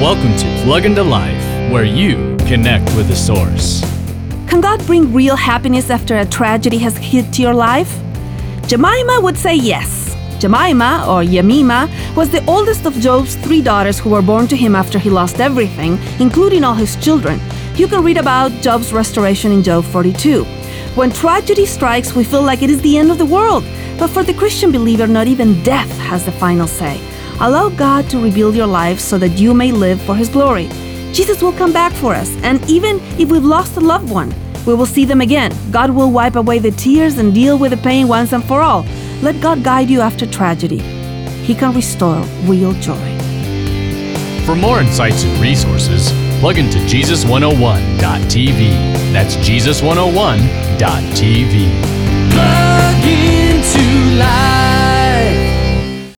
Welcome to Plug into Life, where you connect with the source. Can God bring real happiness after a tragedy has hit your life? Jemima would say yes. Jemima, or Yemima, was the oldest of Job's three daughters who were born to him after he lost everything, including all his children. You can read about Job's restoration in Job 42. When tragedy strikes, we feel like it is the end of the world. But for the Christian believer, not even death has the final say. Allow God to rebuild your life so that you may live for His glory. Jesus will come back for us, and even if we've lost a loved one, we will see them again. God will wipe away the tears and deal with the pain once and for all. Let God guide you after tragedy. He can restore real joy. For more insights and resources, plug into Jesus101.tv. That's Jesus101.tv.